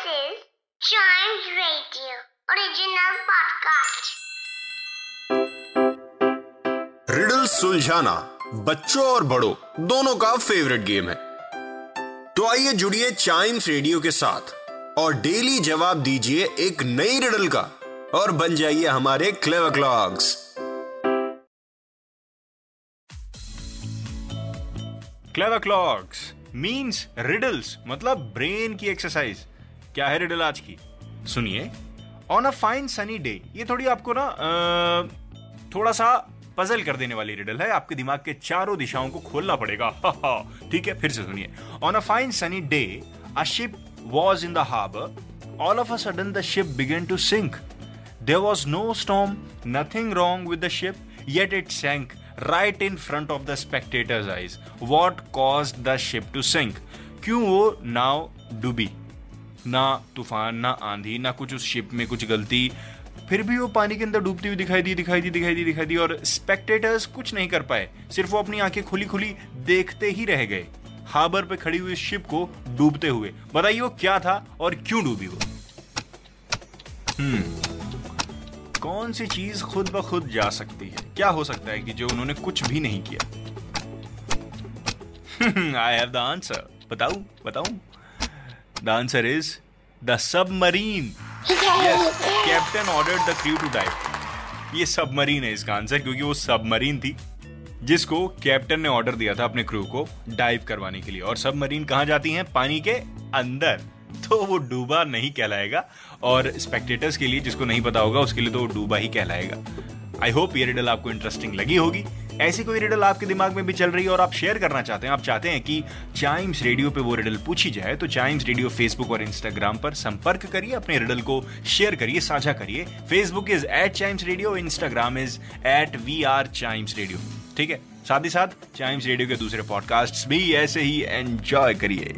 This is Chimes Radio original podcast. Riddle सुलझाना बच्चों और बड़ों दोनों का फेवरेट गेम है। तो आइए जुड़िए चाइम्स रेडियो के साथ और डेली जवाब दीजिए एक नई रिडल का और बन जाइए हमारे clever clocks clever clocks means riddles मतलब ब्रेन की एक्सरसाइज क्या है रिडल आज की? सुनिए। On a fine sunny day ये थोड़ी आपको ना थोड़ा सा पजल कर देने वाली रिडल है। आपके दिमाग के चारों दिशाओं को खोलना पड़ेगा। ठीक है फिर से सुनिए। On a fine sunny day a ship was in the harbour all of a sudden the ship began to sink there was no storm nothing wrong with the ship, yet it sank right in front of the spectators' eyes. What caused the ship to sink? क्यों वो नाव डूबी? ना तूफ़ान, ना आंधी, ना कुछ उस शिप में कुछ गलती। फिर भी वो पानी के अंदर डूबती हुई दिखाई दी दिखाई दी दिखाई दी दिखाई दी और स्पेक्टेटर्स कुछ नहीं कर पाए। सिर्फ़ वो अपनी आँखें खुली खुली देखते ही रह गए। हार्बर पे खड़ी हुई शिप को डूबते हुए। बताइए वो क्या था और क्यों डूबी वो? कौन सी चीज़ खुद ब खुद जा सकती है? क्या हो सकता है कि जो उन्होंने कुछ भी नहीं किया? आई हैव द आंसर बताऊ? बताऊँ? The answer is the yes captain ordered the crew to dive ये सबमरीन है इसका आंसर क्योंकि वो सबमरीन थी जिसको कैप्टन ने ऑर्डर दिया था अपने क्रू को डाइव करवाने के लिए। और सबमरीन कहाँ जाती हैं? पानी के अंदर। तो वो डूबा नहीं कहलाएगा और स्पेक्टेटर्स के लिए जिसको नहीं पता होगा उसके लिए तो वो डूबा ही कहलाएगा। आई होप ये रिडल आपको इंटरेस्टिंग लगी होगी। ऐसी कोई रिडल आपके दिमाग में भी चल रही है और आप शेयर करना चाहते हैं, आप चाहते हैं कि चाइम्स रेडियो पे वो रिडल पूछी जाए तो चाइम्स रेडियो फेसबुक और इंस्टाग्राम पर संपर्क करिए, अपने रिडल को शेयर करिए, साझा करिए। Facebook is at Chimes Radio Instagram is at we are Chimes Radio ठीक है? साथ ही साथ चाइम्स रेडियो के दूसरे पॉडकास्ट भी ऐसे ही एंजॉय करिए।